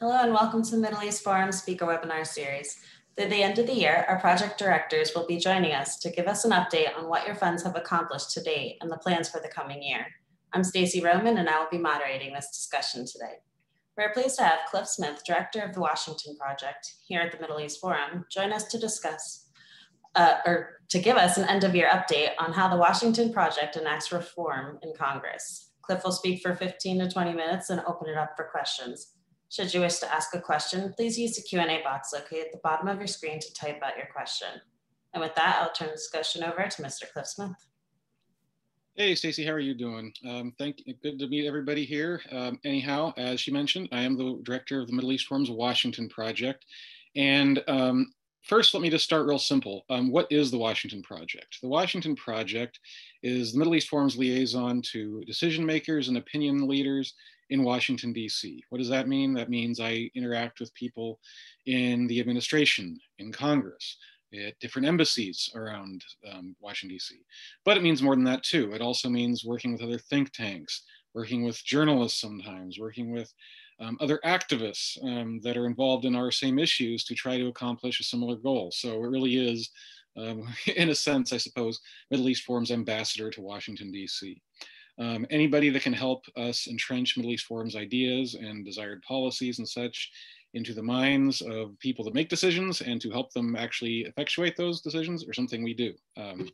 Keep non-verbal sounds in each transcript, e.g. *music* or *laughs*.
Hello and welcome to the Middle East Forum Speaker Webinar Series. Through the end of the year, our project directors will be joining us to give us an update on what your funds have accomplished to date and the plans for the coming year. I'm Stacy Roman and I will be moderating this discussion today. We're pleased to have Cliff Smith, Director of the Washington Project here at the Middle East Forum, join us to discuss uh, or to give us an end of year update on how the Washington Project enacts reform in Congress. Cliff will speak for 15 to 20 minutes and open it up for questions. Should you wish to ask a question, please use the Q&A box located at the bottom of your screen to type out your question. And with that, I'll turn the discussion over to Mr. Cliff Smith. Hey, Stacy, how are you doing? Um, thank. Good to meet everybody here. Um, anyhow, as she mentioned, I am the director of the Middle East Forum's Washington Project. And um, first, let me just start real simple. Um, what is the Washington Project? The Washington Project is the Middle East Forum's liaison to decision makers and opinion leaders in Washington, D.C. What does that mean? That means I interact with people in the administration, in Congress, at different embassies around um, Washington, D.C. But it means more than that too. It also means working with other think tanks, working with journalists sometimes, working with um, other activists um, that are involved in our same issues to try to accomplish a similar goal. So it really is, um, *laughs* in a sense, I suppose, Middle East Forum's ambassador to Washington, D.C. Um, anybody that can help us entrench Middle East Forum's ideas and desired policies and such into the minds of people that make decisions and to help them actually effectuate those decisions or something we do. Um,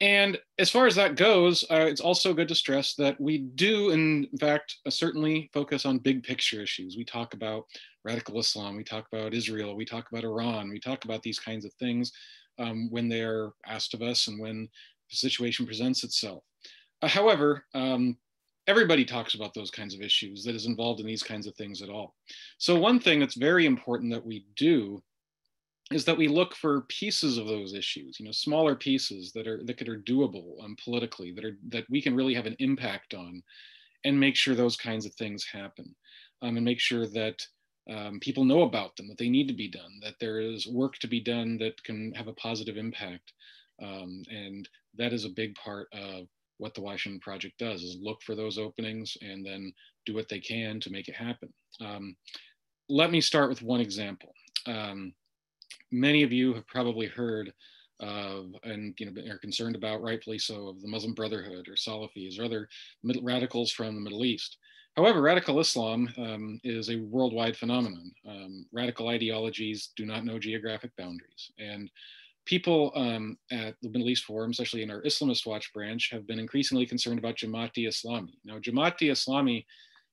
and as far as that goes, uh, it's also good to stress that we do, in fact, uh, certainly focus on big picture issues. We talk about radical Islam, we talk about Israel, we talk about Iran, we talk about these kinds of things um, when they're asked of us and when the situation presents itself. Uh, however, um, everybody talks about those kinds of issues that is involved in these kinds of things at all. So one thing that's very important that we do is that we look for pieces of those issues, you know, smaller pieces that are that are doable um, politically, that are that we can really have an impact on, and make sure those kinds of things happen, um, and make sure that um, people know about them, that they need to be done, that there is work to be done that can have a positive impact, um, and that is a big part of what the Washington Project does is look for those openings and then do what they can to make it happen. Um, let me start with one example. Um, many of you have probably heard of and you know are concerned about rightfully so of the Muslim Brotherhood or Salafis or other radicals from the Middle East. However, radical Islam um, is a worldwide phenomenon. Um, radical ideologies do not know geographic boundaries, and people um, at the Middle East Forum, especially in our Islamist Watch branch, have been increasingly concerned about Jamaati Islami. Now, Jamaati Islami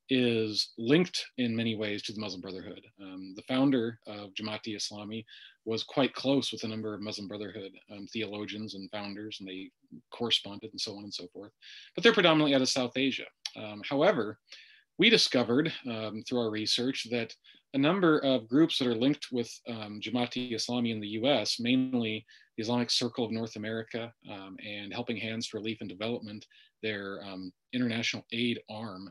is linked in many ways to the Muslim Brotherhood. Um, the founder of Jamaati Islami was quite close with a number of Muslim Brotherhood um, theologians and founders, and they corresponded and so on and so forth. But they're predominantly out of South Asia. Um, however, we discovered um, through our research that a number of groups that are linked with um, Jamaati Islami in the US, mainly the Islamic Circle of North America um, and Helping Hands for Relief and Development, their um, international aid arm,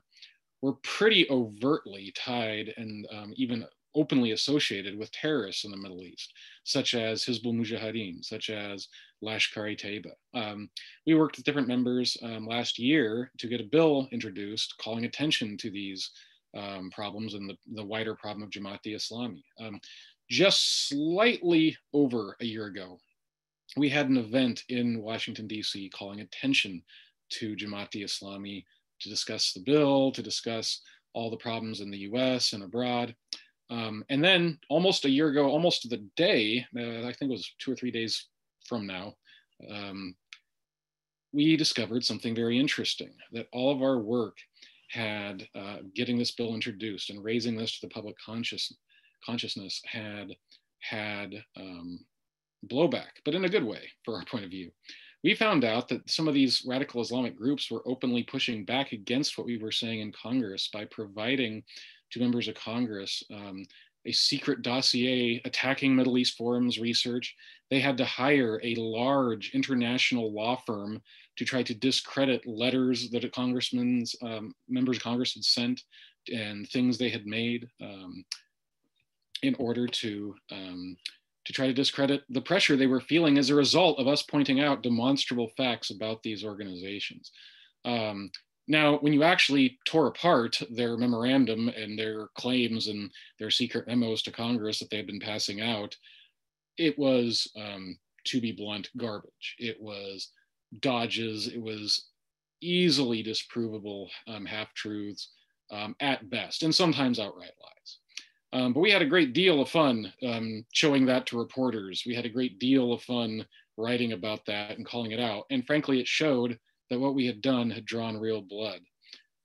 were pretty overtly tied and um, even openly associated with terrorists in the Middle East, such as Hizbul Mujahideen, such as Lashkar-e-Taiba. Um, we worked with different members um, last year to get a bill introduced calling attention to these um, problems and the, the wider problem of Jamaati Islami. Um, just slightly over a year ago, we had an event in Washington, D.C. calling attention to Jamaati Islami to discuss the bill, to discuss all the problems in the US and abroad. Um, and then almost a year ago, almost to the day, uh, I think it was two or three days from now, um, we discovered something very interesting that all of our work had uh, getting this bill introduced and raising this to the public conscious, consciousness had had um, blowback, but in a good way for our point of view. We found out that some of these radical Islamic groups were openly pushing back against what we were saying in Congress by providing to members of Congress um, a secret dossier attacking Middle East Forum's research. They had to hire a large international law firm to try to discredit letters that a congressman's um, members of Congress had sent and things they had made um, in order to um, to try to discredit the pressure they were feeling as a result of us pointing out demonstrable facts about these organizations. Um, Now, when you actually tore apart their memorandum and their claims and their secret memos to Congress that they had been passing out, it was, um, to be blunt, garbage. It was dodges. It was easily disprovable um, half truths um, at best, and sometimes outright lies. Um, but we had a great deal of fun um, showing that to reporters. We had a great deal of fun writing about that and calling it out. And frankly, it showed that what we had done had drawn real blood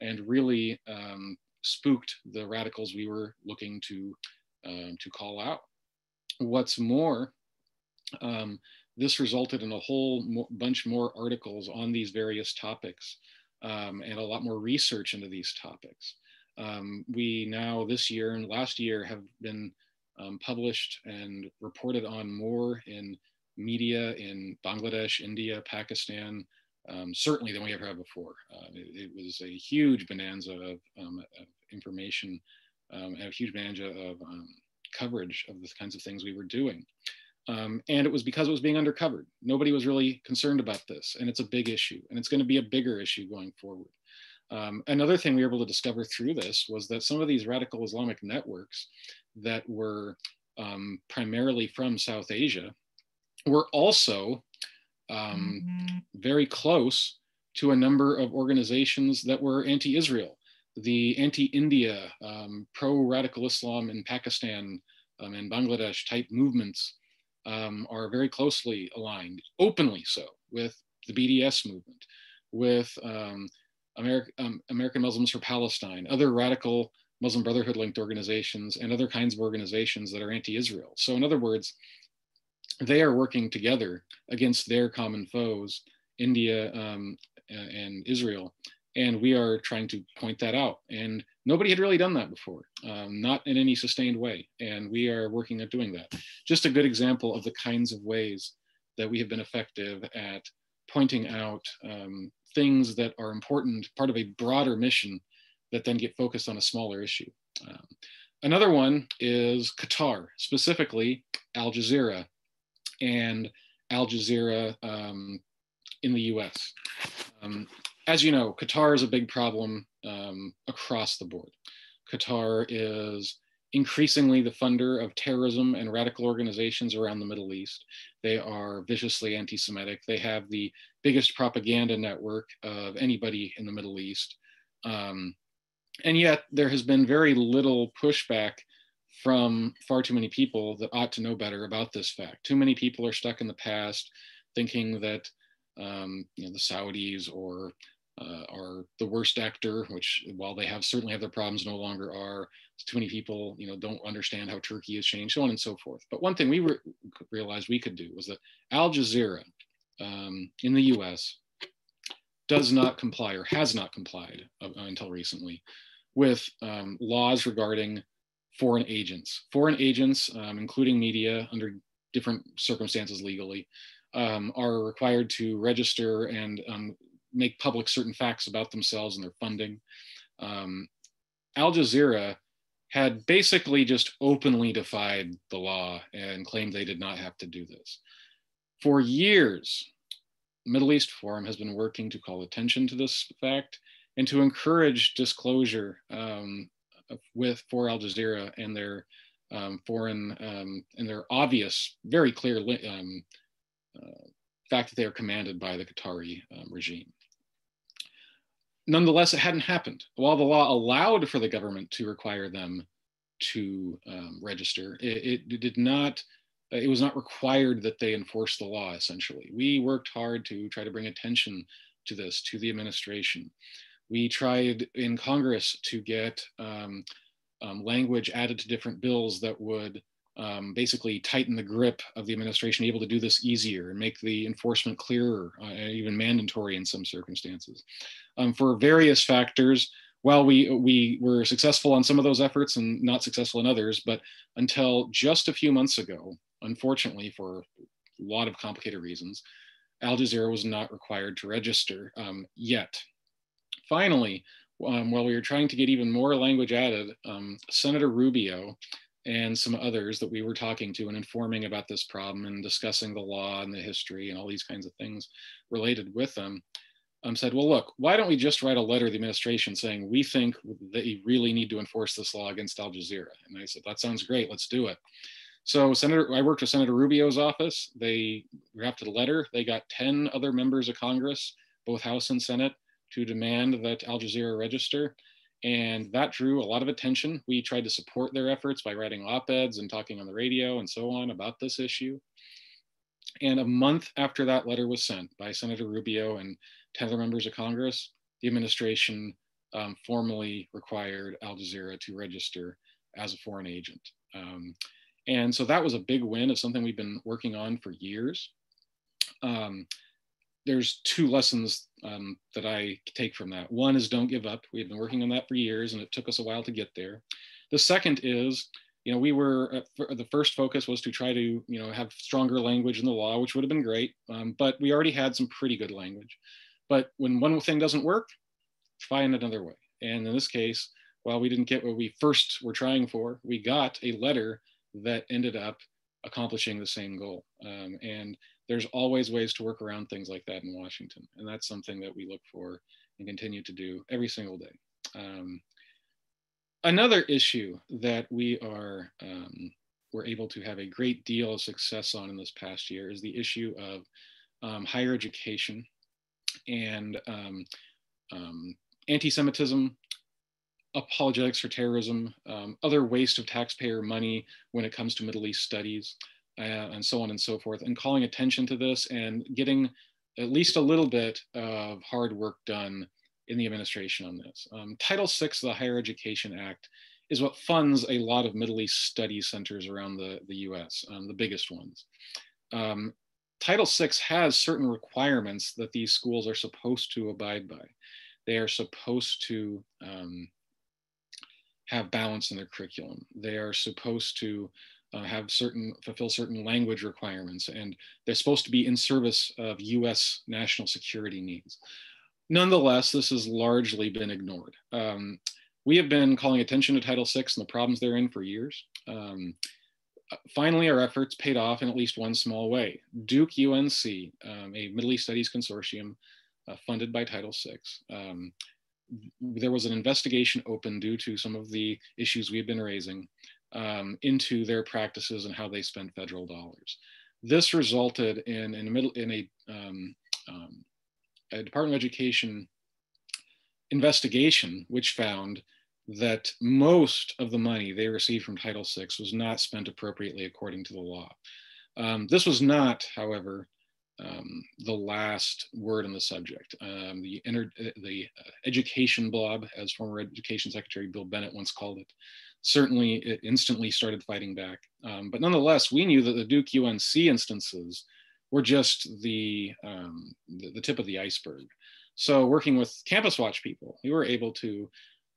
and really um, spooked the radicals we were looking to, uh, to call out. What's more, um, this resulted in a whole mo bunch more articles on these various topics um, and a lot more research into these topics. Um, we now this year and last year have been um, published and reported on more in media in Bangladesh, India, Pakistan, um, certainly than we ever have before. Uh, it, it, was a huge bonanza of, um, of information, um, a huge bonanza of um, coverage of the kinds of things we were doing. Um, and it was because it was being undercovered. Nobody was really concerned about this, and it's a big issue, and it's going to be a bigger issue going forward. Another thing we were able to discover through this was that some of these radical Islamic networks that were primarily from South Asia were also um, mm-hmm. very close to a number of organizations that were anti Israel. The anti India, um, pro radical Islam in Pakistan um, and Bangladesh type movements um, are very closely aligned, openly so, with the BDS movement, with um, Ameri- um, American Muslims for Palestine, other radical Muslim Brotherhood linked organizations, and other kinds of organizations that are anti Israel. So, in other words, they are working together against their common foes, India um, and Israel. And we are trying to point that out. And nobody had really done that before, um, not in any sustained way. And we are working at doing that. Just a good example of the kinds of ways that we have been effective at pointing out um, things that are important, part of a broader mission that then get focused on a smaller issue. Um, another one is Qatar, specifically Al Jazeera and Al Jazeera um, in the US. Um, as you know, Qatar is a big problem um, across the board. Qatar is increasingly the funder of terrorism and radical organizations around the Middle East. They are viciously anti Semitic. They have the biggest propaganda network of anybody in the Middle East. Um, and yet, there has been very little pushback from far too many people that ought to know better about this fact. Too many people are stuck in the past thinking that um, you know, the Saudis or uh, are the worst actor, which while they have certainly have their problems, no longer are. Too many people, you know, don't understand how Turkey has changed, so on and so forth. But one thing we re- realized we could do was that Al Jazeera um, in the U.S. does not comply or has not complied uh, until recently with um, laws regarding foreign agents. Foreign agents, um, including media under different circumstances legally, um, are required to register and um, make public certain facts about themselves and their funding. Um, Al Jazeera had basically just openly defied the law and claimed they did not have to do this. For years, Middle East Forum has been working to call attention to this fact and to encourage disclosure um, with for Al Jazeera and their um, foreign um, and their obvious, very clear um, uh, fact that they are commanded by the Qatari um, regime. Nonetheless, it hadn't happened. While the law allowed for the government to require them to um, register, it, it, did not. It was not required that they enforce the law. Essentially, we worked hard to try to bring attention to this to the administration. We tried in Congress to get um, um, language added to different bills that would um, basically tighten the grip of the administration, able to do this easier and make the enforcement clearer, uh, even mandatory in some circumstances. Um, for various factors, while we, we were successful on some of those efforts and not successful in others, but until just a few months ago, unfortunately, for a lot of complicated reasons, Al Jazeera was not required to register um, yet finally, um, while we were trying to get even more language added, um, Senator Rubio and some others that we were talking to and informing about this problem and discussing the law and the history and all these kinds of things related with them, um, said, well, look, why don't we just write a letter to the administration saying we think that you really need to enforce this law against Al Jazeera? And I said, that sounds great, let's do it. So Senator, I worked with Senator Rubio's office. They drafted a letter. They got 10 other members of Congress, both House and Senate, to demand that Al Jazeera register. And that drew a lot of attention. We tried to support their efforts by writing op-eds and talking on the radio and so on about this issue. And a month after that letter was sent by Senator Rubio and 10 other members of Congress, the administration um, formally required Al Jazeera to register as a foreign agent. Um, and so that was a big win of something we've been working on for years. Um, there's two lessons um, that I take from that. One is don't give up. We've been working on that for years and it took us a while to get there. The second is you know, we were uh, the first focus was to try to, you know, have stronger language in the law, which would have been great. Um, but we already had some pretty good language. But when one thing doesn't work, find another way. And in this case, while we didn't get what we first were trying for, we got a letter that ended up accomplishing the same goal. Um, and there's always ways to work around things like that in Washington. And that's something that we look for and continue to do every single day. Um, another issue that we are um, we're able to have a great deal of success on in this past year is the issue of um, higher education and um, um anti-Semitism, apologetics for terrorism, um, other waste of taxpayer money when it comes to Middle East studies, and so on and so forth, and calling attention to this and getting at least a little bit of hard work done in the administration on this. Um, Title VI of the Higher Education Act is what funds a lot of Middle East study centers around the, the US, um, the biggest ones. Um, Title VI has certain requirements that these schools are supposed to abide by. They are supposed to um, have balance in their curriculum. They are supposed to uh, have certain, fulfill certain language requirements, and they're supposed to be in service of US national security needs. Nonetheless, this has largely been ignored. Um, we have been calling attention to Title VI and the problems therein for years. Um, finally, our efforts paid off in at least one small way. Duke UNC, um, a Middle East Studies Consortium uh, funded by Title VI, um, there was an investigation open due to some of the issues we've been raising um, into their practices and how they spend federal dollars. This resulted in, in, a, middle, in a um, um, a Department of Education investigation, which found that most of the money they received from Title VI was not spent appropriately according to the law. Um, this was not, however, um, the last word on the subject. Um, the, the uh, education blob, as former Education Secretary Bill Bennett once called it, certainly it instantly started fighting back. Um, but nonetheless, we knew that the Duke UNC instances were just the, um, the, the tip of the iceberg. So working with Campus Watch people, we were able to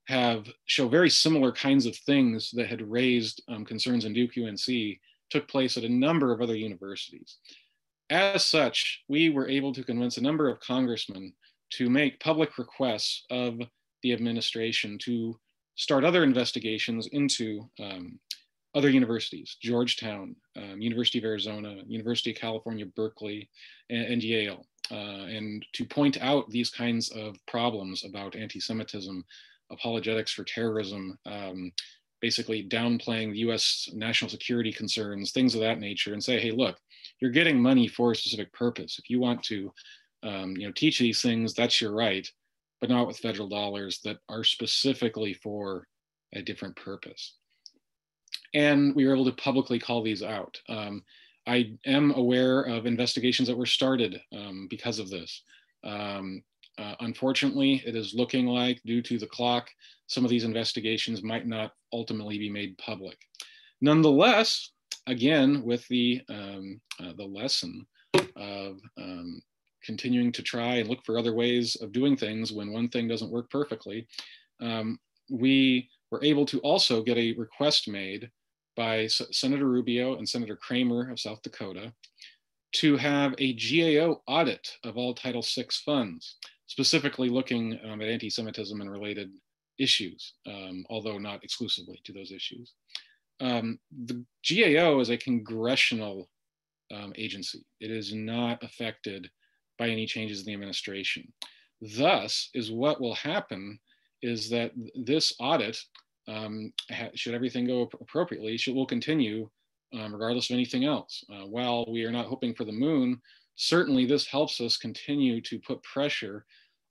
have show very similar kinds of things that had raised um, concerns in Duke UNC took place at a number of other universities. As such, we were able to convince a number of congressmen to make public requests of the administration to start other investigations into um, other universities, Georgetown, um, University of Arizona, University of California, Berkeley, and, and Yale, uh, and to point out these kinds of problems about anti-Semitism, apologetics for terrorism, um, basically downplaying the US national security concerns, things of that nature, and say, hey, look, you're getting money for a specific purpose. If you want to um, you know, teach these things, that's your right, but not with federal dollars that are specifically for a different purpose and we were able to publicly call these out. Um, I am aware of investigations that were started um, because of this. Um, uh, unfortunately, it is looking like, due to the clock, some of these investigations might not ultimately be made public. Nonetheless, again, with the, um, uh, the lesson of um, continuing to try and look for other ways of doing things when one thing doesn't work perfectly, um, we were able to also get a request made by S Senator Rubio and Senator Cramer of South Dakota to have a GAO audit of all Title VI funds, specifically looking um, at anti-Semitism and related issues, um, although not exclusively to those issues. Um, the GAO is a congressional um, agency. It is not affected by any changes in the administration. Thus, is what will happen is that this audit, um, should everything go appropriately, should will continue um, regardless of anything else. Uh, while we are not hoping for the moon, certainly this helps us continue to put pressure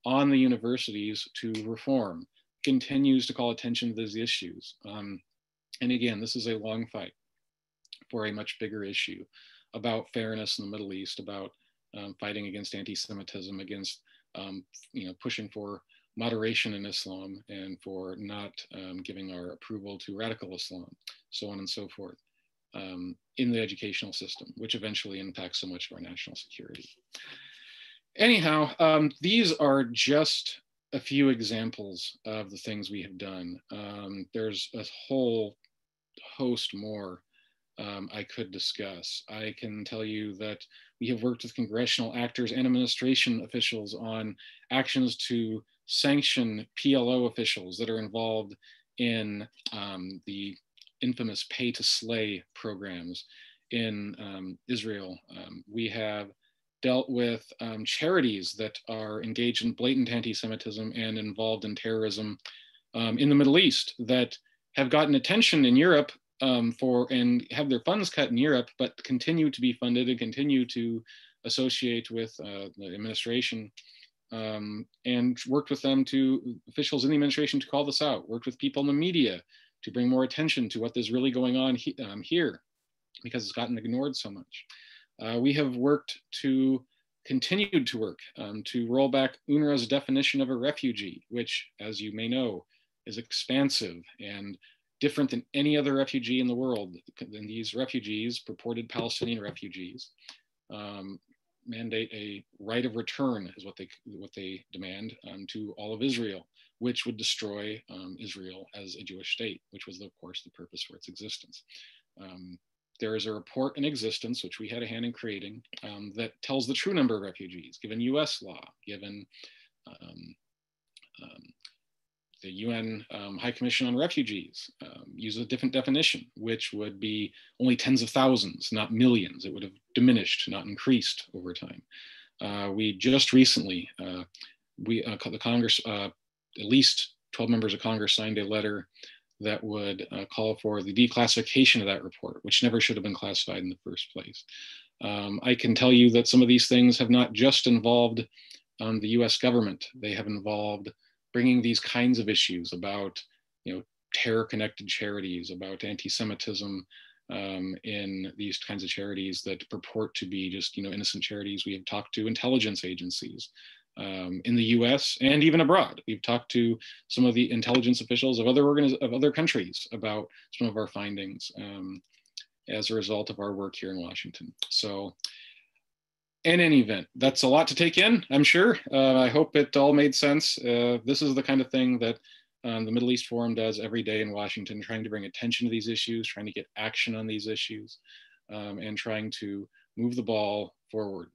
on the universities to reform, continues to call attention to these issues. Um, and again, this is a long fight for a much bigger issue about fairness in the Middle East, about um, fighting against anti-Semitism, against um, you know pushing for moderation in Islam, and for not um, giving our approval to radical Islam, so on and so forth, um, in the educational system, which eventually impacts so much of our national security. Anyhow, um, these are just a few examples of the things we have done. Um, there's a whole host more um, I could discuss. I can tell you that we have worked with congressional actors and administration officials on actions to sanction PLO officials that are involved in um, the infamous pay to slay programs in um, Israel. Um, we have dealt with um, charities that are engaged in blatant anti Semitism and involved in terrorism um, in the Middle East that have gotten attention in Europe um, for and have their funds cut in Europe, but continue to be funded and continue to associate with uh, the administration um, and worked with them to officials in the administration to call this out, worked with people in the media to bring more attention to what is really going on he, um, here because it's gotten ignored so much. Uh, we have worked to continued to work um, to roll back UNRWA's definition of a refugee, which, as you may know, is expansive and different than any other refugee in the world. And these refugees, purported Palestinian refugees, um, mandate a right of return, is what they what they demand um, to all of Israel, which would destroy um, Israel as a Jewish state, which was, of course, the purpose for its existence. Um, there is a report in existence, which we had a hand in creating, um, that tells the true number of refugees, given US law, given um, um, the UN um, High Commission on Refugees um, uses a different definition, which would be only tens of thousands, not millions. It would have diminished, not increased over time. Uh, we just recently, uh, we uh, the Congress, uh, at least 12 members of Congress signed a letter that would uh, call for the declassification of that report, which never should have been classified in the first place. Um, I can tell you that some of these things have not just involved um, the US government, they have involved bringing these kinds of issues about, you know, terror connected charities, about anti Semitism. Um, in these kinds of charities that purport to be just you know innocent charities we have talked to intelligence agencies um, in the U.S. and even abroad. We've talked to some of the intelligence officials of other organiz- of other countries about some of our findings um, as a result of our work here in Washington. So, in any event, that's a lot to take in. I'm sure. Uh, I hope it all made sense. Uh, this is the kind of thing that um, the Middle East Forum does every day in Washington, trying to bring attention to these issues, trying to get action on these issues, um, and trying to move the ball forward.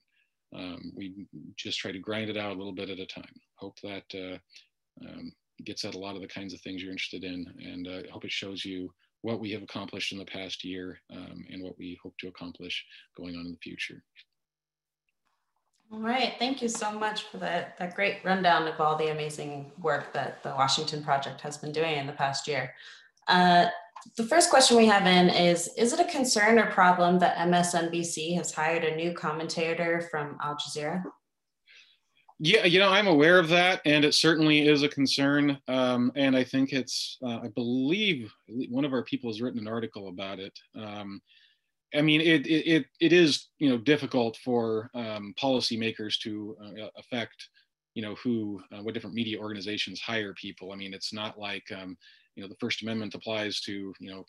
Um, we just try to grind it out a little bit at a time. Hope that uh, um, gets at a lot of the kinds of things you're interested in, and uh, hope it shows you what we have accomplished in the past year um, and what we hope to accomplish going on in the future. All right, thank you so much for that, that great rundown of all the amazing work that the Washington Project has been doing in the past year. Uh, the first question we have in is Is it a concern or problem that MSNBC has hired a new commentator from Al Jazeera? Yeah, you know, I'm aware of that, and it certainly is a concern. Um, and I think it's, uh, I believe one of our people has written an article about it. Um, I mean, it, it, it is, you know, difficult for um, policymakers to uh, affect, you know, who, uh, what different media organizations hire people. I mean, it's not like, um, you know the First Amendment applies to you know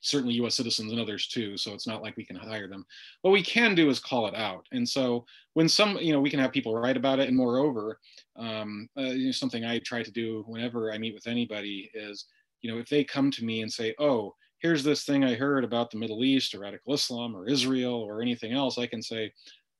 certainly U.S. citizens and others too. So it's not like we can hire them. What we can do is call it out. And so when some you know we can have people write about it. And moreover, um, uh, you know, something I try to do whenever I meet with anybody is you know if they come to me and say, oh here's this thing I heard about the Middle East or radical Islam or Israel or anything else, I can say,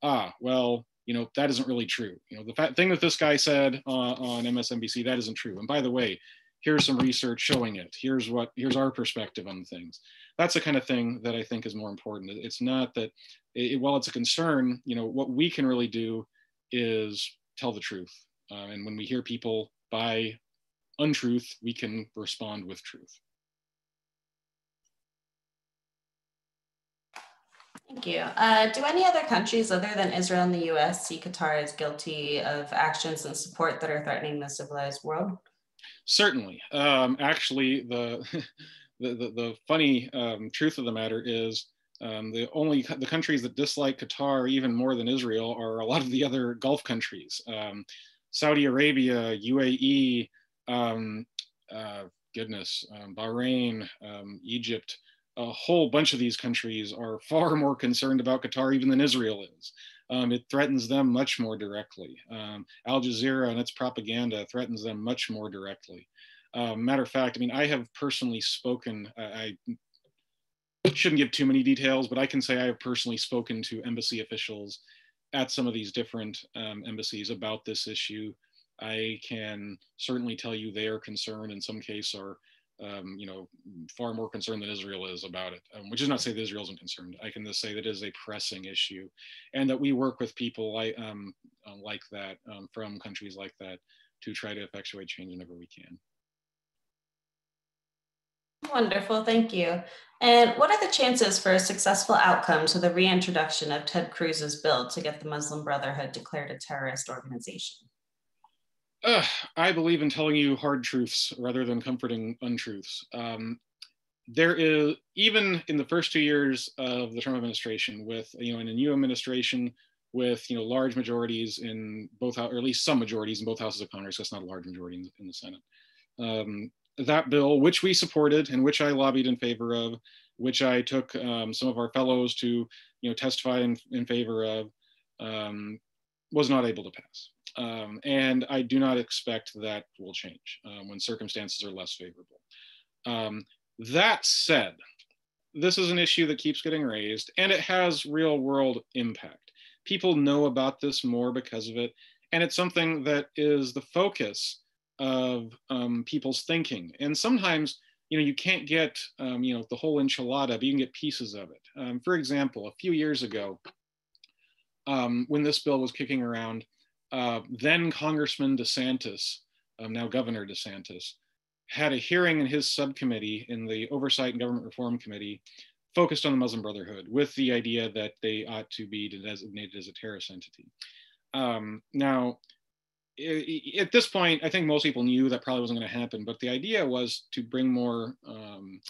ah, well, you know, that isn't really true. You know, the thing that this guy said uh, on MSNBC, that isn't true. And by the way, here's some research showing it here's what here's our perspective on things that's the kind of thing that i think is more important it's not that it, while it's a concern you know what we can really do is tell the truth Uh, and when we hear people by untruth, we can respond with truth. Thank you. Uh, do any other countries other than Israel and the US see Qatar as guilty of actions and support that are threatening the civilized world? Certainly. Um, actually, the, *laughs* the, the, the, funny um, truth of the matter is um, the only the countries that dislike Qatar even more than Israel are a lot of the other Gulf countries. Um, Saudi Arabia, UAE, um, uh, goodness, um, Bahrain, Egypt, a whole bunch of these countries are far *laughs* more concerned about Qatar even than Israel is. Um, it threatens them much more directly. Um, Al Jazeera and its propaganda threatens them much more directly. Um, matter of fact, I mean, I have personally spoken, I, I shouldn't give too many details, but I can say I have personally spoken to embassy officials at some of these different um, embassies about this issue. I can certainly tell you they are concerned, in some case are um, you know, far more concerned than Israel is about it, um, which is not to say that Israel isn't concerned. I can just say that it is a pressing issue and that we work with people like, um, uh, like that um, from countries like that to try to effectuate change whenever we can. Wonderful, thank you. And what are the chances for a successful outcome to the reintroduction of Ted Cruz's bill to get the Muslim Brotherhood declared a terrorist organization? I believe in telling you hard truths rather than comforting untruths. Um, there is even in the first two years of the Trump administration, with you know, in a new administration with you know large majorities in both, or at least some majorities in both houses of Congress. That's not a large majority in the, in the Senate. Um, that bill, which we supported and which I lobbied in favor of, which I took um, some of our fellows to you know testify in, in favor of, um, was not able to pass. Um, and I do not expect that will change um, when circumstances are less favorable. Um, that said, this is an issue that keeps getting raised and it has real world impact. People know about this more because of it. And it's something that is the focus of um, people's thinking. And sometimes, you know, you can't get, um, you know, the whole enchilada, but you can get pieces of it. Um, for example, a few years ago, when this bill was kicking around, uh, then Congressman DeSantis, um, now Governor DeSantis, had a hearing in his subcommittee in the Oversight and Government Reform Committee focused on the Muslim Brotherhood with the idea that they ought to be designated as a terrorist entity. Um, now, at this point, I think most people knew that probably wasn't going to happen, but the idea was to bring more um,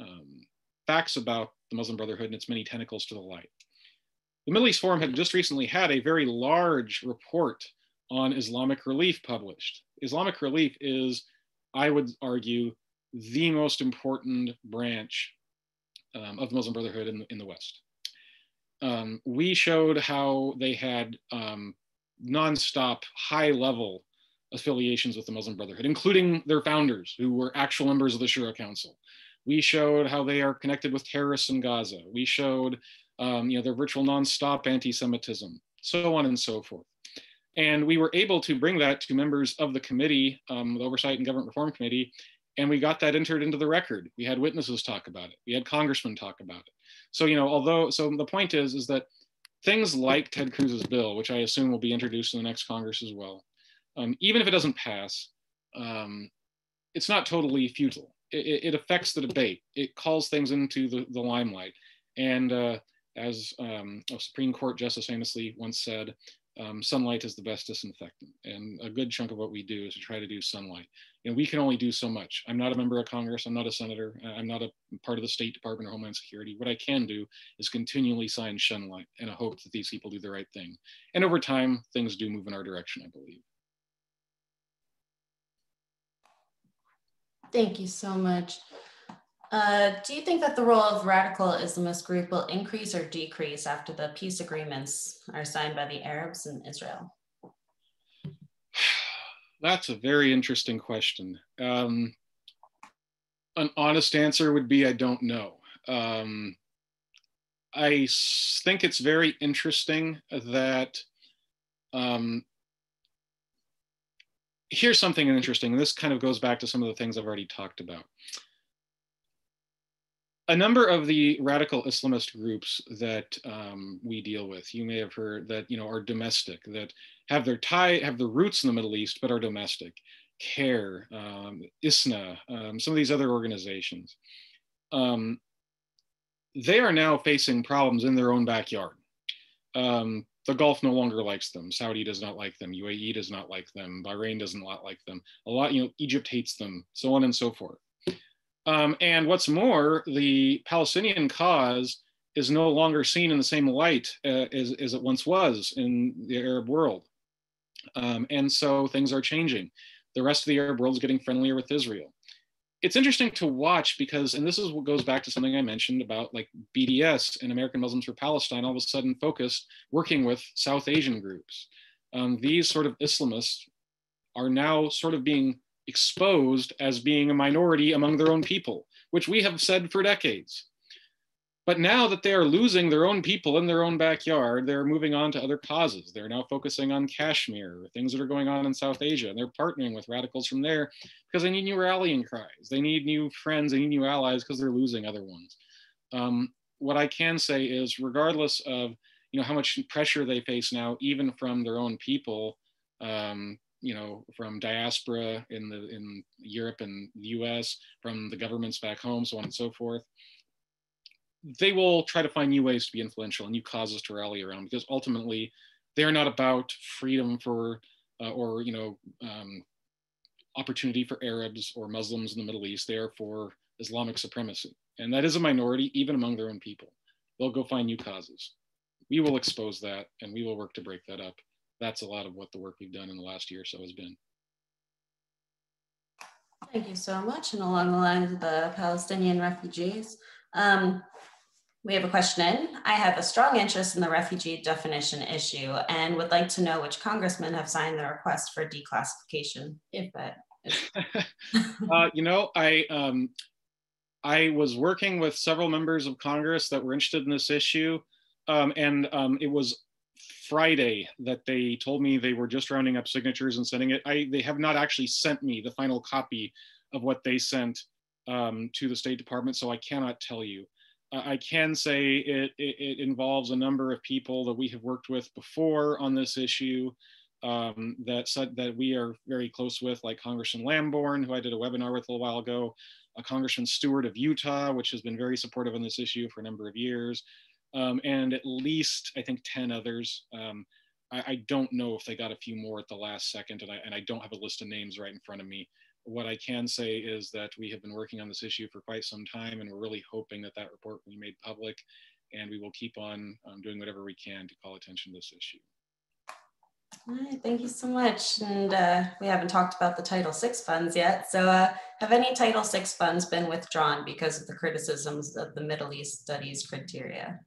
um, facts about the Muslim Brotherhood and its many tentacles to the light. The Middle East Forum had just recently had a very large report on Islamic relief published. Islamic relief is, I would argue, the most important branch um, of the Muslim Brotherhood in, in the West. Um, we showed how they had um, nonstop high level affiliations with the Muslim Brotherhood, including their founders, who were actual members of the Shura Council. We showed how they are connected with terrorists in Gaza. We showed um, you know, their virtual nonstop anti-Semitism, so on and so forth. And we were able to bring that to members of the committee, um, the Oversight and Government Reform Committee, and we got that entered into the record. We had witnesses talk about it. We had congressmen talk about it. So, you know, although, so the point is, is that things like Ted Cruz's bill, which I assume will be introduced in the next Congress as well, um, even if it doesn't pass, um, it's not totally futile. It, it, affects the debate. It calls things into the, the limelight. And uh, as um, a Supreme Court justice famously once said, um, sunlight is the best disinfectant. And a good chunk of what we do is to try to do sunlight. And we can only do so much. I'm not a member of Congress. I'm not a senator. I'm not a part of the State Department or Homeland Security. What I can do is continually sign sunlight and I hope that these people do the right thing. And over time, things do move in our direction, I believe. Thank you so much. Uh, do you think that the role of radical Islamist group will increase or decrease after the peace agreements are signed by the Arabs and Israel? That's a very interesting question. Um, an honest answer would be I don't know. Um, I think it's very interesting that um, here's something interesting. This kind of goes back to some of the things I've already talked about a number of the radical Islamist groups that um, we deal with, you may have heard that you know are domestic, that have their tie, have their roots in the Middle East, but are domestic. CAIR, um, ISNA, um, some of these other organizations. Um, they are now facing problems in their own backyard. Um, the Gulf no longer likes them. Saudi does not like them. UAE does not like them. Bahrain doesn't like them. A lot, you know, Egypt hates them, so on and so forth. Um, and what's more, the Palestinian cause is no longer seen in the same light uh, as, as it once was in the Arab world. Um, and so things are changing. The rest of the Arab world is getting friendlier with Israel it's interesting to watch because, and this is what goes back to something I mentioned about like BDS and American Muslims for Palestine all of a sudden focused working with South Asian groups. Um, these sort of Islamists are now sort of being exposed as being a minority among their own people, which we have said for decades. But now that they are losing their own people in their own backyard, they're moving on to other causes. They're now focusing on Kashmir, things that are going on in South Asia, and they're partnering with radicals from there because they need new rallying cries. They need new friends, they need new allies because they're losing other ones. Um, what I can say is, regardless of you know how much pressure they face now, even from their own people, um, you know, from diaspora in the in Europe and the U.S., from the governments back home, so on and so forth they will try to find new ways to be influential and new causes to rally around because ultimately they're not about freedom for uh, or you know um, opportunity for Arabs or Muslims in the Middle East. They are for Islamic supremacy, and that is a minority even among their own people. They'll go find new causes. We will expose that, and we will work to break that up. That's a lot of what the work we've done in the last year or so has been. Thank you so much. And along the lines of the Palestinian refugees, um, we have a question in. I have a strong interest in the refugee definition issue and would like to know which congressmen have signed the request for declassification, if that *laughs* *laughs* uh, you know, I um, I was working with several members of Congress that were interested in this issue, um, and um, it was Friday that they told me they were just rounding up signatures and sending it. I they have not actually sent me the final copy of what they sent um, to the State Department, so I cannot tell you. I can say it, it, it, involves a number of people that we have worked with before on this issue um, that said that we are very close with, like Congressman Lamborn, who I did a webinar with a little while ago, a Congressman Stewart of Utah, which has been very supportive on this issue for a number of years, um, and at least I think 10 others. Um, I, I, don't know if they got a few more at the last second, and I, and I don't have a list of names right in front of me what I can say is that we have been working on this issue for quite some time, and we're really hoping that that report will be made public, and we will keep on um, doing whatever we can to call attention to this issue. All right, thank you so much. And uh, we haven't talked about the Title VI funds yet. So uh, have any Title VI funds been withdrawn because of the criticisms of the Middle East studies criteria?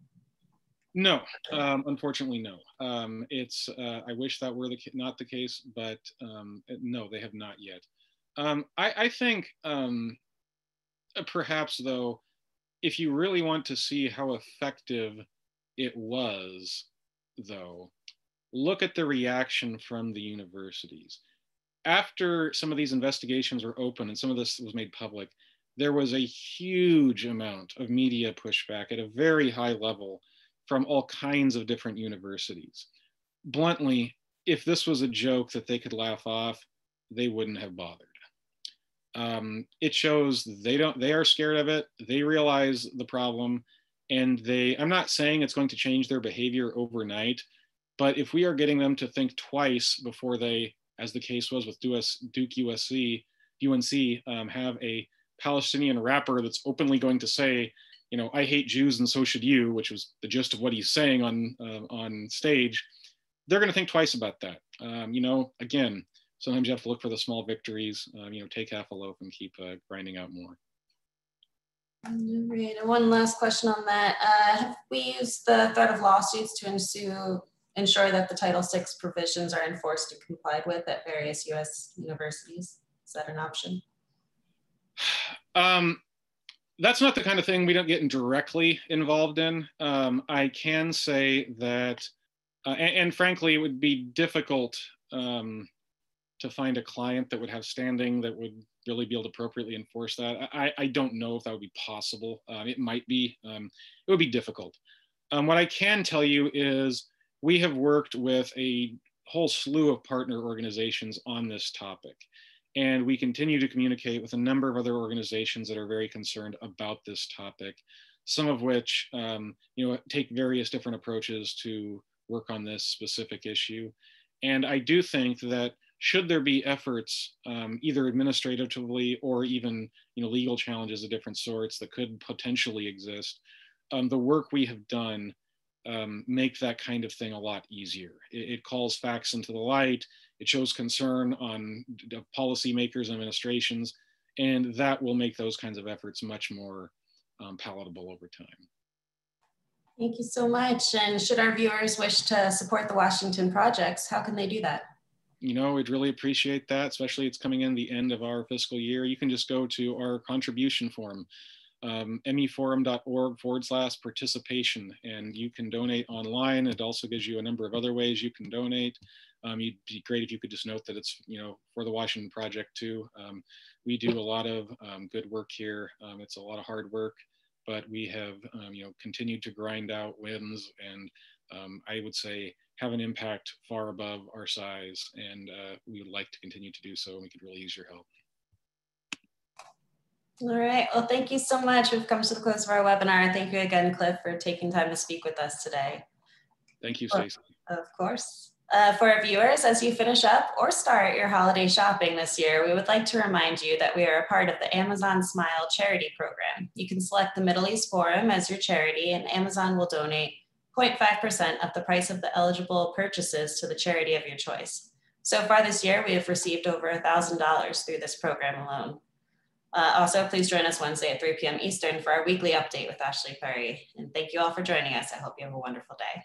No, um, unfortunately, no. Um, it's uh, I wish that were the not the case, but um, no, they have not yet. Um, I, I, think um, uh, perhaps though, if you really want to see how effective it was, though, look at the reaction from the universities. After some of these investigations were open and some of this was made public, there was a huge amount of media pushback at a very high level from all kinds of different universities. Bluntly, if this was a joke that they could laugh off, they wouldn't have bothered um, it shows they don't they are scared of it they realize the problem and they i'm not saying it's going to change their behavior overnight but if we are getting them to think twice before they as the case was with duke usc unc um, have a palestinian rapper that's openly going to say you know i hate jews and so should you which was the gist of what he's saying on uh, on stage they're going to think twice about that um, you know again sometimes you have to look for the small victories. Um, you know, take half a loaf and keep uh, grinding out more. Great. And one last question on that. Uh, have we used the threat of lawsuits to ensue, ensure that the Title VI provisions are enforced and complied with at various U.S. universities? Is that an option? *sighs* Um, that's not the kind of thing we don't get directly involved in. Um, I can say that, uh, and, and, frankly, it would be difficult um, to find a client that would have standing that would really be able to appropriately enforce that. I, I don't know if that would be possible. Um, it might be. Um, it would be difficult. Um, what I can tell you is we have worked with a whole slew of partner organizations on this topic. And we continue to communicate with a number of other organizations that are very concerned about this topic, some of which um, you know, take various different approaches to work on this specific issue. And I do think that should there be efforts, um, either administratively or even you know, legal challenges of different sorts that could potentially exist, um, the work we have done um, make that kind of thing a lot easier. It, it, calls facts into the light. It shows concern on policymakers and administrations, and that will make those kinds of efforts much more um, palatable over time. Thank you so much. And should our viewers wish to support the Washington projects, how can they do that? You know, we'd really appreciate that, especially it's coming in the end of our fiscal year. You can just go to our contribution form um, meforum.org forward slash participation and you can donate online. It also gives you a number of other ways you can donate. Um, you'd be great if you could just note that it's, you know, for the Washington Project too. Um, we do a lot of um, good work here. Um, it's a lot of hard work, but we have, um, you know, continued to grind out wins and I would say have an impact far above our size. And uh, we would like to continue to do so. And we could really use your help. All right. Well, thank you so much. We've come to the close of our webinar. Thank you again, Cliff, for taking time to speak with us today. Thank you, Stacey. Of course. Uh, for our viewers, as you finish up or start your holiday shopping this year, we would like to remind you that we are a part of the Amazon Smile charity program. You can select the Middle East Forum as your charity, and Amazon will donate 0.5% of the price of the eligible purchases to the charity of your choice. So far this year, we have received over $1,000 through this program alone. Uh, also, please join us Wednesday at 3 p.m. Eastern for our weekly update with Ashley Perry. And thank you all for joining us. I hope you have a wonderful day.